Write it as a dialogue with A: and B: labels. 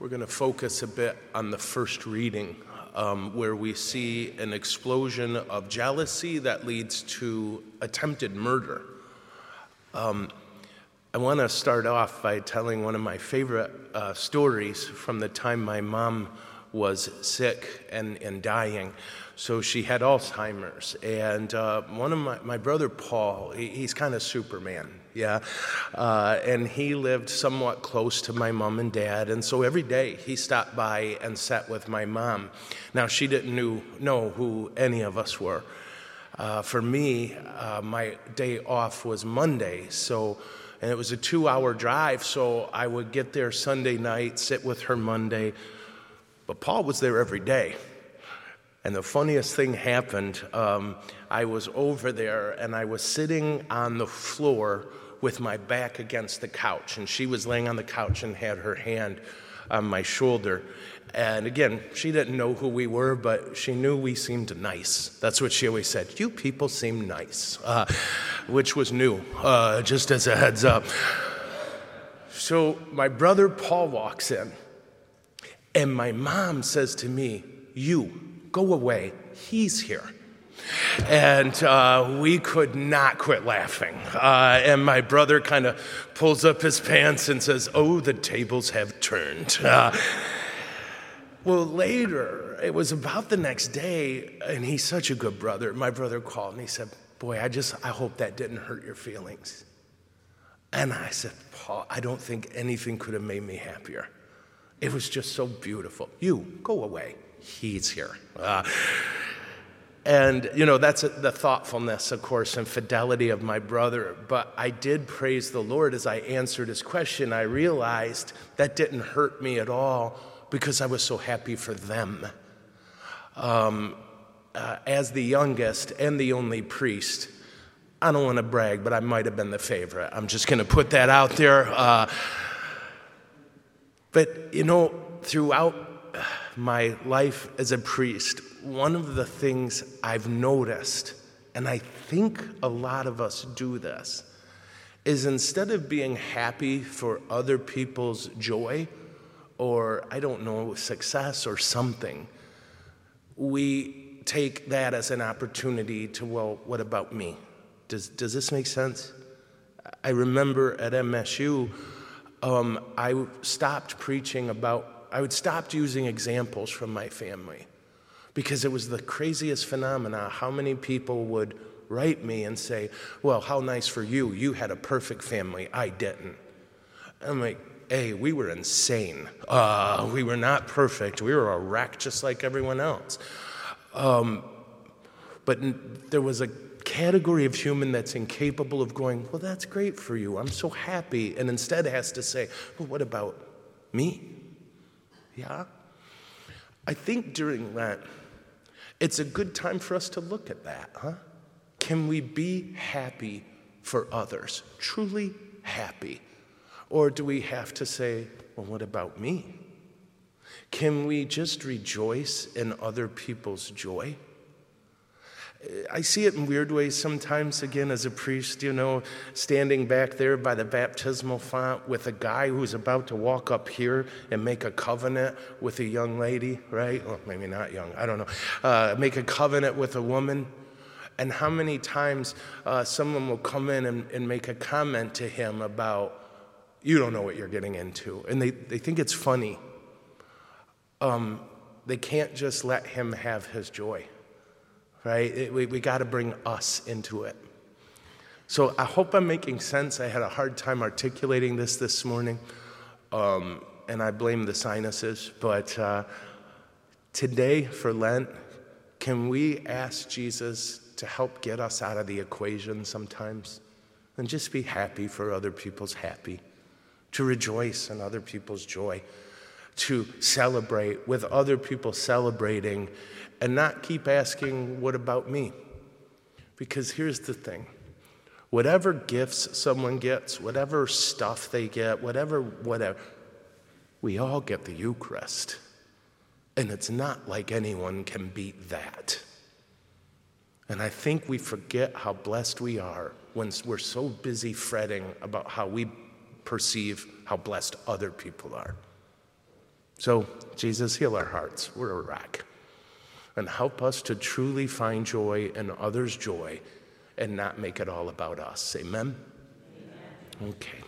A: We're going to focus a bit on the first reading, um, where we see an explosion of jealousy that leads to attempted murder. Um, I want to start off by telling one of my favorite uh, stories from the time my mom was sick and, and dying. So she had Alzheimer's. And uh, one of my, my brother Paul, he, he's kind of Superman, yeah. Uh, and he lived somewhat close to my mom and dad. And so every day he stopped by and sat with my mom. Now, she didn't knew, know who any of us were. Uh, for me, uh, my day off was Monday. So and it was a two hour drive, so I would get there Sunday night, sit with her Monday, but Paul was there every day. And the funniest thing happened. Um, I was over there and I was sitting on the floor with my back against the couch, and she was laying on the couch and had her hand on my shoulder. And again, she didn't know who we were, but she knew we seemed nice. That's what she always said. You people seem nice, uh, which was new, uh, just as a heads up. So my brother Paul walks in and my mom says to me, You, go away. He's here. And uh, we could not quit laughing. Uh, and my brother kind of pulls up his pants and says, Oh, the tables have turned. Uh, well, later, it was about the next day, and he's such a good brother. My brother called and he said, Boy, I just, I hope that didn't hurt your feelings. And I said, Paul, I don't think anything could have made me happier. It was just so beautiful. You, go away. He's here. Uh, and, you know, that's the thoughtfulness, of course, and fidelity of my brother. But I did praise the Lord as I answered his question. I realized that didn't hurt me at all because I was so happy for them. Um, uh, as the youngest and the only priest, I don't want to brag, but I might have been the favorite. I'm just going to put that out there. Uh, but, you know, throughout uh, my life as a priest, one of the things I've noticed, and I think a lot of us do this, is instead of being happy for other people's joy or, I don't know, success or something, we take that as an opportunity to, well, what about me? Does, does this make sense? I remember at MSU, um, I stopped preaching about, I would stopped using examples from my family because it was the craziest phenomena. How many people would write me and say, Well, how nice for you. You had a perfect family. I didn't. I'm like, Hey, we were insane. Uh, we were not perfect. We were a wreck just like everyone else. Um, but there was a category of human that's incapable of going, Well, that's great for you. I'm so happy. And instead has to say, Well, what about me? Yeah? I think during that, it's a good time for us to look at that, huh? Can we be happy for others? Truly happy? Or do we have to say, Well, what about me? Can we just rejoice in other people's joy? I see it in weird ways sometimes, again, as a priest, you know, standing back there by the baptismal font with a guy who's about to walk up here and make a covenant with a young lady, right? Well, maybe not young, I don't know. Uh, make a covenant with a woman. And how many times uh, someone will come in and, and make a comment to him about, you don't know what you're getting into. And they, they think it's funny. Um, they can't just let him have his joy right? It, we we got to bring us into it. So I hope I'm making sense. I had a hard time articulating this this morning, um, and I blame the sinuses. But uh, today for Lent, can we ask Jesus to help get us out of the equation sometimes and just be happy for other people's happy, to rejoice in other people's joy, to celebrate with other people celebrating and not keep asking, What about me? Because here's the thing whatever gifts someone gets, whatever stuff they get, whatever, whatever, we all get the Eucharist. And it's not like anyone can beat that. And I think we forget how blessed we are when we're so busy fretting about how we perceive how blessed other people are. So, Jesus, heal our hearts. We're a wreck. And help us to truly find joy in others' joy and not make it all about us. Amen? Amen. Okay.